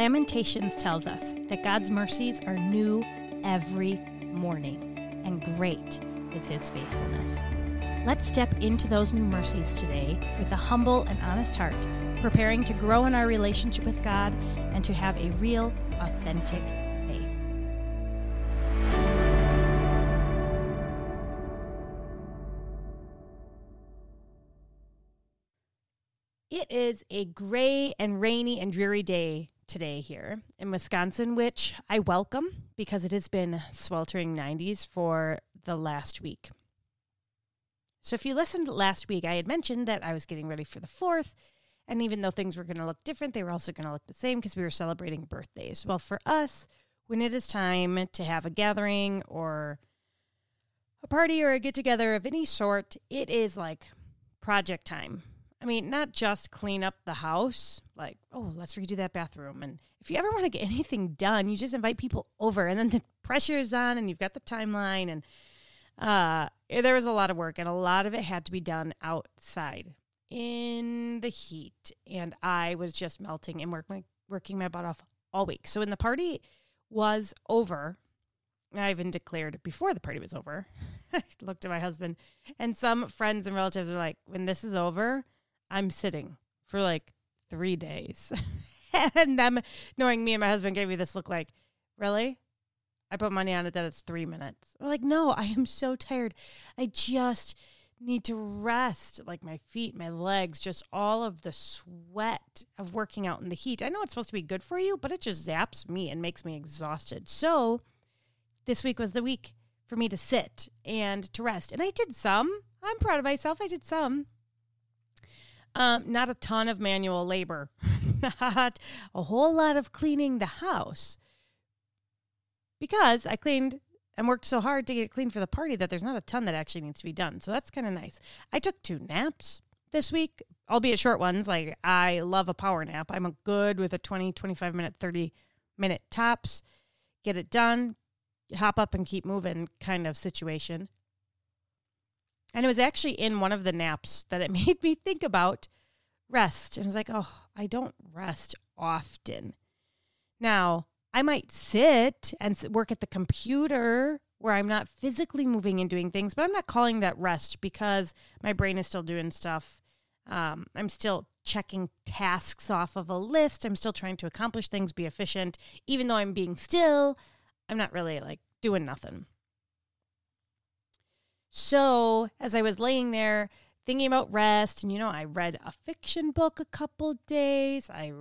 Lamentations tells us that God's mercies are new every morning, and great is his faithfulness. Let's step into those new mercies today with a humble and honest heart, preparing to grow in our relationship with God and to have a real, authentic faith. It is a gray and rainy and dreary day today here in Wisconsin, which I welcome because it has been sweltering 90s for the last week. So, if you listened last week, I had mentioned that I was getting ready for the fourth. And even though things were going to look different, they were also going to look the same because we were celebrating birthdays. Well, for us, when it is time to have a gathering or a party or a get together of any sort, it is like project time. I mean, not just clean up the house, like, oh, let's redo that bathroom. And if you ever want to get anything done, you just invite people over and then the pressure is on and you've got the timeline. And uh, there was a lot of work and a lot of it had to be done outside in the heat. And I was just melting and work my, working my butt off all week. So when the party was over, I even declared before the party was over, I looked at my husband and some friends and relatives are like, when this is over, I'm sitting for like three days. and them knowing me and my husband gave me this look like, really? I put money on it that it's three minutes. I'm like, no, I am so tired. I just need to rest, like my feet, my legs, just all of the sweat of working out in the heat. I know it's supposed to be good for you, but it just zaps me and makes me exhausted. So this week was the week for me to sit and to rest. And I did some. I'm proud of myself. I did some. Um, not a ton of manual labor, not a whole lot of cleaning the house because I cleaned and worked so hard to get it clean for the party that there's not a ton that actually needs to be done. So that's kind of nice. I took two naps this week, albeit short ones. Like I love a power nap. I'm good with a 20, 25 minute, 30 minute tops. Get it done, hop up and keep moving kind of situation. And it was actually in one of the naps that it made me think about rest. And I was like, oh, I don't rest often. Now, I might sit and work at the computer where I'm not physically moving and doing things, but I'm not calling that rest because my brain is still doing stuff. Um, I'm still checking tasks off of a list. I'm still trying to accomplish things, be efficient. Even though I'm being still, I'm not really like doing nothing. So, as I was laying there thinking about rest, and you know, I read a fiction book a couple days. I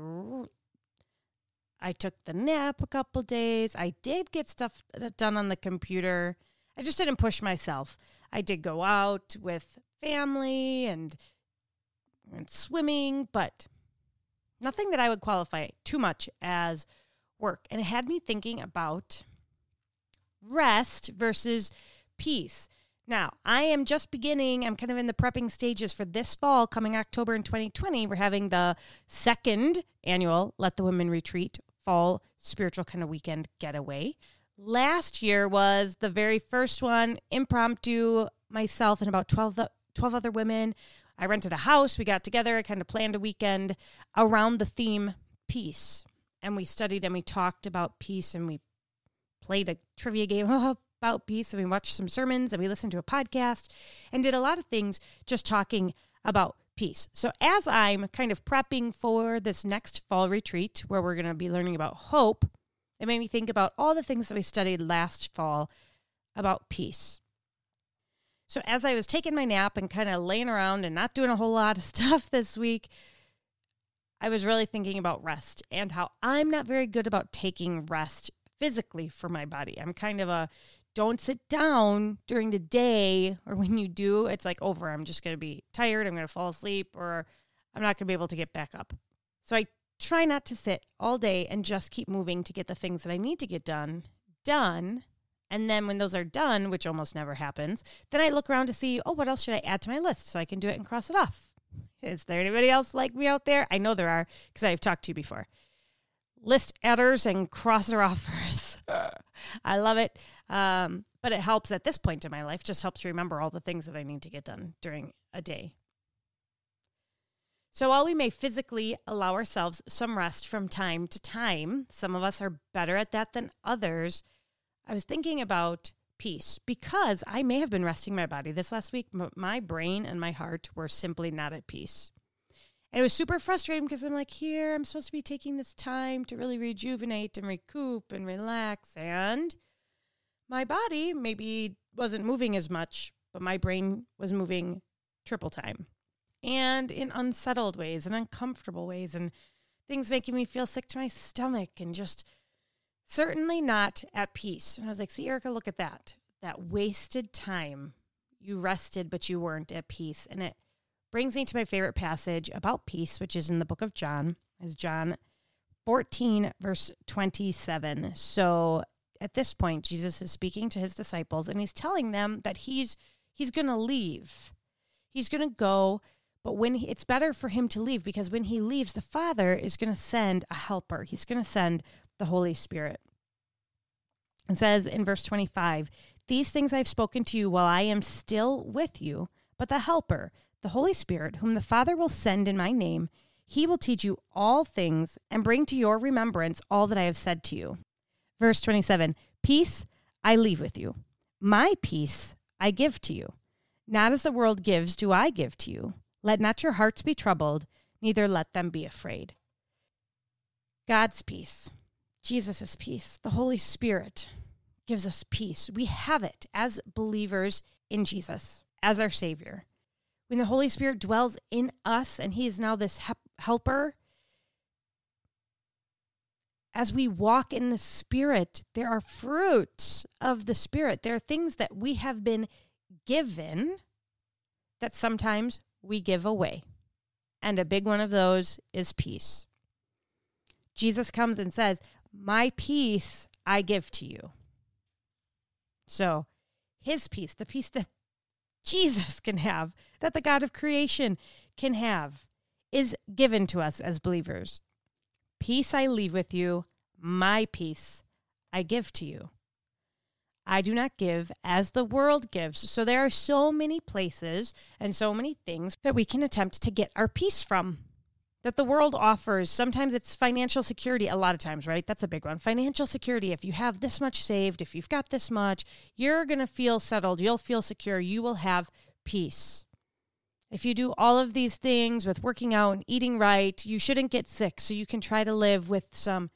I took the nap a couple days. I did get stuff uh, done on the computer. I just didn't push myself. I did go out with family and went swimming, but nothing that I would qualify too much as work. And it had me thinking about rest versus peace. Now, I am just beginning, I'm kind of in the prepping stages for this fall, coming October in 2020. We're having the second annual Let the Women Retreat fall spiritual kind of weekend getaway. Last year was the very first one, impromptu, myself and about 12, 12 other women. I rented a house. We got together. I kind of planned a weekend around the theme peace. And we studied and we talked about peace and we played a trivia game about peace and we watched some sermons and we listened to a podcast and did a lot of things just talking about peace. So as I'm kind of prepping for this next fall retreat where we're going to be learning about hope, it made me think about all the things that we studied last fall about peace. So as I was taking my nap and kind of laying around and not doing a whole lot of stuff this week, I was really thinking about rest and how I'm not very good about taking rest physically for my body. I'm kind of a don't sit down during the day or when you do, it's like over. I'm just going to be tired. I'm going to fall asleep or I'm not going to be able to get back up. So I try not to sit all day and just keep moving to get the things that I need to get done done. And then when those are done, which almost never happens, then I look around to see, oh, what else should I add to my list so I can do it and cross it off? Is there anybody else like me out there? I know there are because I've talked to you before. List adders and crosser offers. I love it. Um, but it helps at this point in my life, just helps remember all the things that I need to get done during a day. So while we may physically allow ourselves some rest from time to time, some of us are better at that than others. I was thinking about peace because I may have been resting my body this last week, but my brain and my heart were simply not at peace. And it was super frustrating because I'm like, here, I'm supposed to be taking this time to really rejuvenate and recoup and relax. And my body maybe wasn't moving as much, but my brain was moving triple time and in unsettled ways and uncomfortable ways and things making me feel sick to my stomach and just certainly not at peace. And I was like, see, Erika, look at that. That wasted time. You rested, but you weren't at peace. And it brings me to my favorite passage about peace, which is in the book of John, is John 14, verse 27. So at this point, Jesus is speaking to his disciples and he's telling them that he's he's gonna leave. He's gonna go but when he, it's better for him to leave because when he leaves, the Father is going to send a helper. He's going to send the Holy Spirit. It says in verse 25, These things I've spoken to you while I am still with you, but the Helper, the Holy Spirit, whom the Father will send in my name, he will teach you all things and bring to your remembrance all that I have said to you. Verse 27 Peace I leave with you, my peace I give to you. Not as the world gives, do I give to you. Let not your hearts be troubled, neither let them be afraid. God's peace, Jesus' peace, the Holy Spirit gives us peace. We have it as believers in Jesus, as our Savior. When the Holy Spirit dwells in us and He is now this helper, as we walk in the Spirit, there are fruits of the Spirit. There are things that we have been given that sometimes we give away. And a big one of those is peace. Jesus comes and says, My peace I give to you. So, his peace, the peace that Jesus can have, that the God of creation can have, is given to us as believers. Peace I leave with you, my peace I give to you. I do not give as the world gives. So there are so many places and so many things that we can attempt to get our peace from that the world offers. Sometimes it's financial security, a lot of times, right? That's a big one. Financial security. If you have this much saved, if you've got this much, you're going to feel settled. You'll feel secure. You will have peace. If you do all of these things with working out and eating right, you shouldn't get sick. So you can try to live with some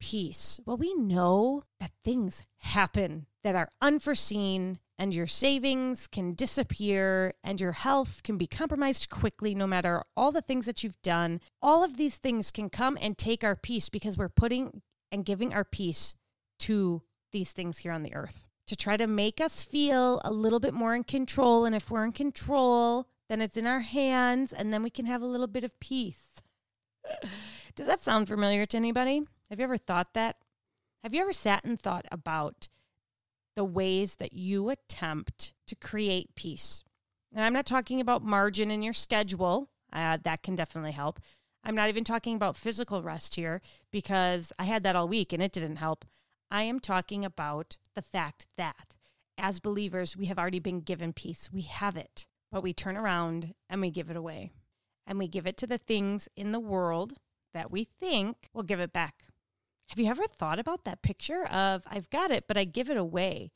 peace? Well, we know that things happen that are unforeseen and your savings can disappear and your health can be compromised quickly no matter all the things that you've done. All of these things can come and take our peace because we're putting and giving our peace to these things here on the earth to try to make us feel a little bit more in control. And if we're in control, then it's in our hands and then we can have a little bit of peace. Does that sound familiar to anybody? Have you ever thought that? Have you ever sat and thought about the ways that you attempt to create peace? And I'm not talking about margin in your schedule, uh, that can definitely help. I'm not even talking about physical rest here because I had that all week and it didn't help. I am talking about the fact that as believers, we have already been given peace. We have it, but we turn around and we give it away. And we give it to the things in the world that we think will give it back. Have you ever thought about that picture of I've got it, but I give it away?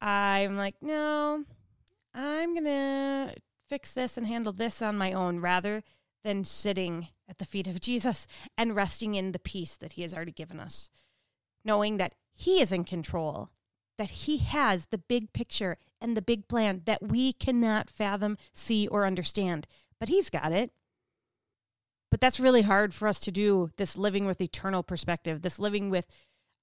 I'm like, no, I'm going to fix this and handle this on my own rather than sitting at the feet of Jesus and resting in the peace that he has already given us, knowing that he is in control, that he has the big picture and the big plan that we cannot fathom, see, or understand. But he's got it. But that's really hard for us to do this living with eternal perspective, this living with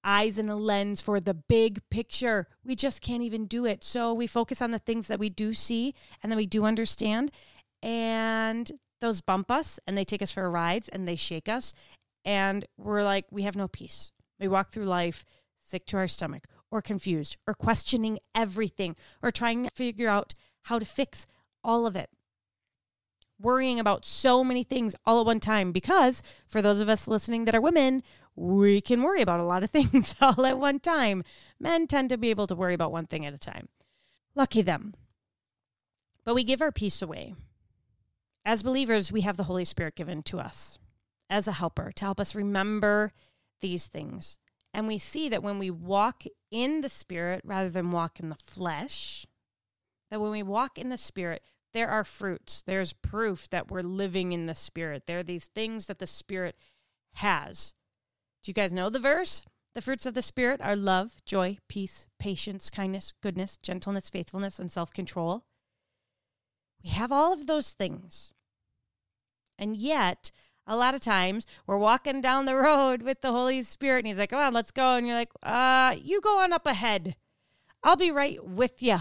eyes and a lens for the big picture. We just can't even do it. So we focus on the things that we do see and that we do understand. And those bump us and they take us for rides and they shake us. And we're like, we have no peace. We walk through life sick to our stomach or confused or questioning everything or trying to figure out how to fix all of it worrying about so many things all at one time because for those of us listening that are women, we can worry about a lot of things all at one time. Men tend to be able to worry about one thing at a time. Lucky them. But we give our peace away. as believers, we have the Holy Spirit given to us as a helper to help us remember these things. And we see that when we walk in the Spirit rather than walk in the flesh, that when we walk in the Spirit, there are fruits. There's proof that we're living in the Spirit. There are these things that the Spirit has. Do you guys know the verse? The fruits of the Spirit are love, joy, peace, patience, kindness, goodness, gentleness, faithfulness, and self control. We have all of those things. And yet, a lot of times we're walking down the road with the Holy Spirit and he's like, come on, let's go. And you're like, uh, you go on up ahead. I'll be right with you.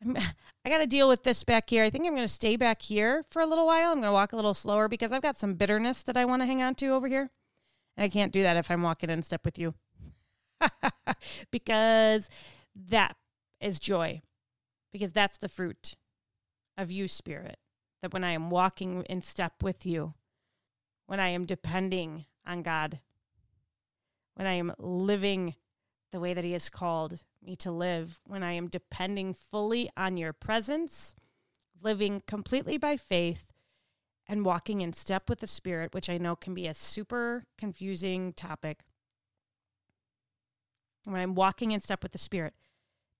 I got to deal with this back here. I think I'm going to stay back here for a little while. I'm going to walk a little slower because I've got some bitterness that I want to hang on to over here. And I can't do that if I'm walking in step with you. because that is joy. Because that's the fruit of you, Spirit. That when I am walking in step with you, when I am depending on God, when I am living the way that He has called me to live, when I am depending fully on your presence, living completely by faith, and walking in step with the Spirit, which I know can be a super confusing topic. When I'm walking in step with the Spirit,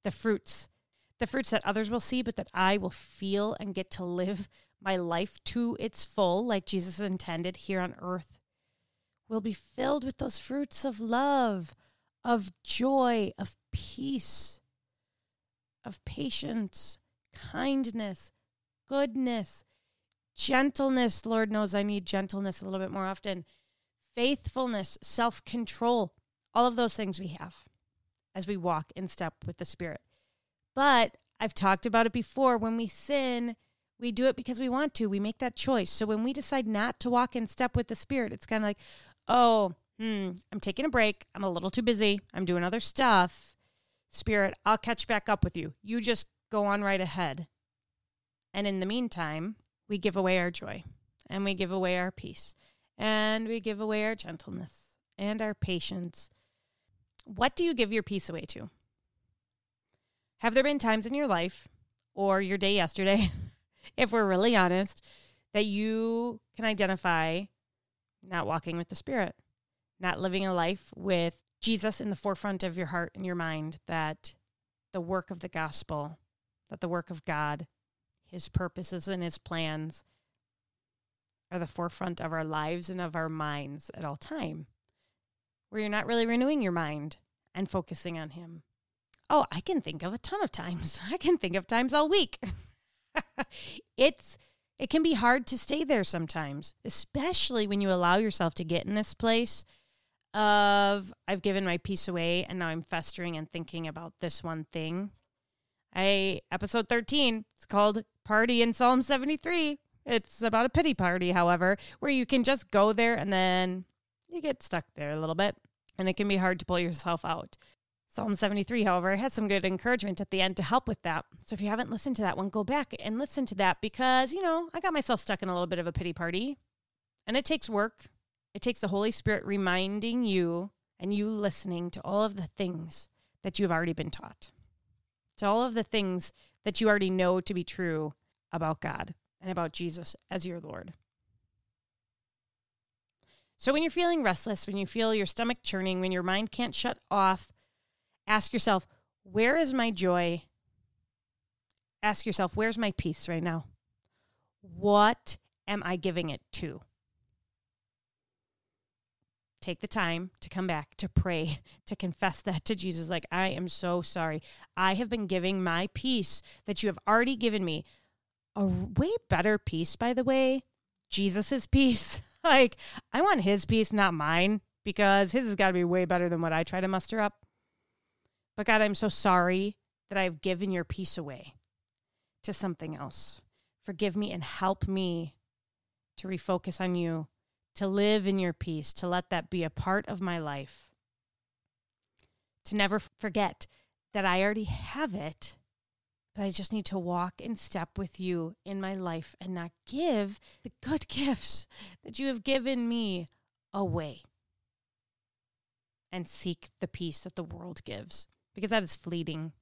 the fruits, the fruits that others will see, but that I will feel and get to live my life to its full, like Jesus intended here on earth, will be filled with those fruits of love, of joy, of peace, of patience, kindness, goodness, gentleness. Lord knows I need gentleness a little bit more often. Faithfulness, self control, all of those things we have as we walk in step with the Spirit. But I've talked about it before. When we sin, we do it because we want to. We make that choice. So when we decide not to walk in step with the Spirit, it's kind of like, oh, hmm, I'm taking a break. I'm a little too busy. I'm doing other stuff. Spirit, I'll catch back up with you. You just go on right ahead. And in the meantime, we give away our joy and we give away our peace and we give away our gentleness and our patience. What do you give your peace away to? Have there been times in your life or your day yesterday if we're really honest, that you can identify not walking with the Spirit, not living a life with Jesus in the forefront of your heart and your mind, that the work of the gospel, that the work of God, his purposes and his plans are the forefront of our lives and of our minds at all time, where you're not really renewing your mind and focusing on him. Oh, I can think of a ton of times. I can think of times all week. it's it can be hard to stay there sometimes, especially when you allow yourself to get in this place of I've given my peace away and now I'm festering and thinking about this one thing. I episode 13, it's called Party in Psalm 73. It's about a pity party, however, where you can just go there and then you get stuck there a little bit and it can be hard to pull yourself out. Psalm 73, however, has some good encouragement at the end to help with that. So if you haven't listened to that one, go back and listen to that because, you know, I got myself stuck in a little bit of a pity party. And it takes work. It takes the Holy Spirit reminding you and you listening to all of the things that you have already been taught, to all of the things that you already know to be true about God and about Jesus as your Lord. So when you're feeling restless, when you feel your stomach churning, when your mind can't shut off, Ask yourself, where is my joy? Ask yourself, where's my peace right now? What am I giving it to? Take the time to come back, to pray, to confess that to Jesus. Like, I am so sorry. I have been giving my peace that you have already given me. A way better peace, by the way, Jesus's peace. like, I want his peace, not mine, because his has got to be way better than what I try to muster up. But God, I'm so sorry that I've given your peace away to something else. Forgive me and help me to refocus on you, to live in your peace, to let that be a part of my life, to never forget that I already have it, but I just need to walk in step with you in my life and not give the good gifts that you have given me away and seek the peace that the world gives because that is fleeting.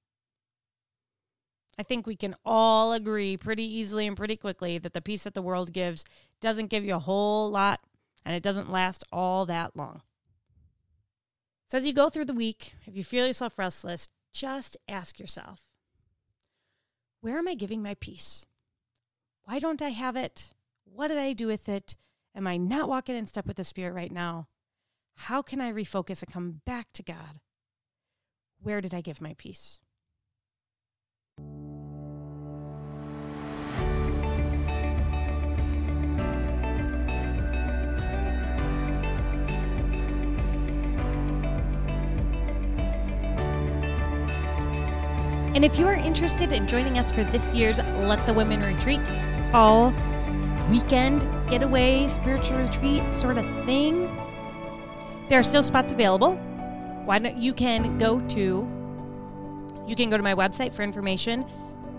I think we can all agree pretty easily and pretty quickly that the peace that the world gives doesn't give you a whole lot and it doesn't last all that long. So, as you go through the week, if you feel yourself restless, just ask yourself where am I giving my peace? Why don't I have it? What did I do with it? Am I not walking in step with the Spirit right now? How can I refocus and come back to God? Where did I give my peace? And if you are interested in joining us for this year's Let the Women Retreat fall weekend getaway spiritual retreat sort of thing, there are still spots available. Why don't you can go to you can go to my website for information,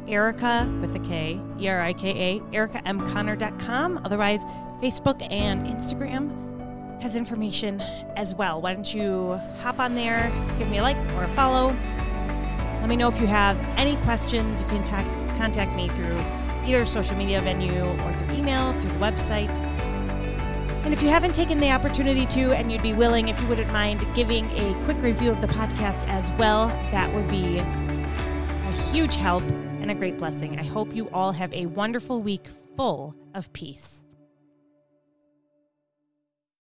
Erika with a K, E R I K A, erikamconnor.com. Otherwise, Facebook and Instagram has information as well. Why don't you hop on there, give me a like or a follow, let me know if you have any questions. You can ta- contact me through either social media venue or through email, through the website. And if you haven't taken the opportunity to, and you'd be willing, if you wouldn't mind giving a quick review of the podcast as well, that would be a huge help and a great blessing. I hope you all have a wonderful week full of peace.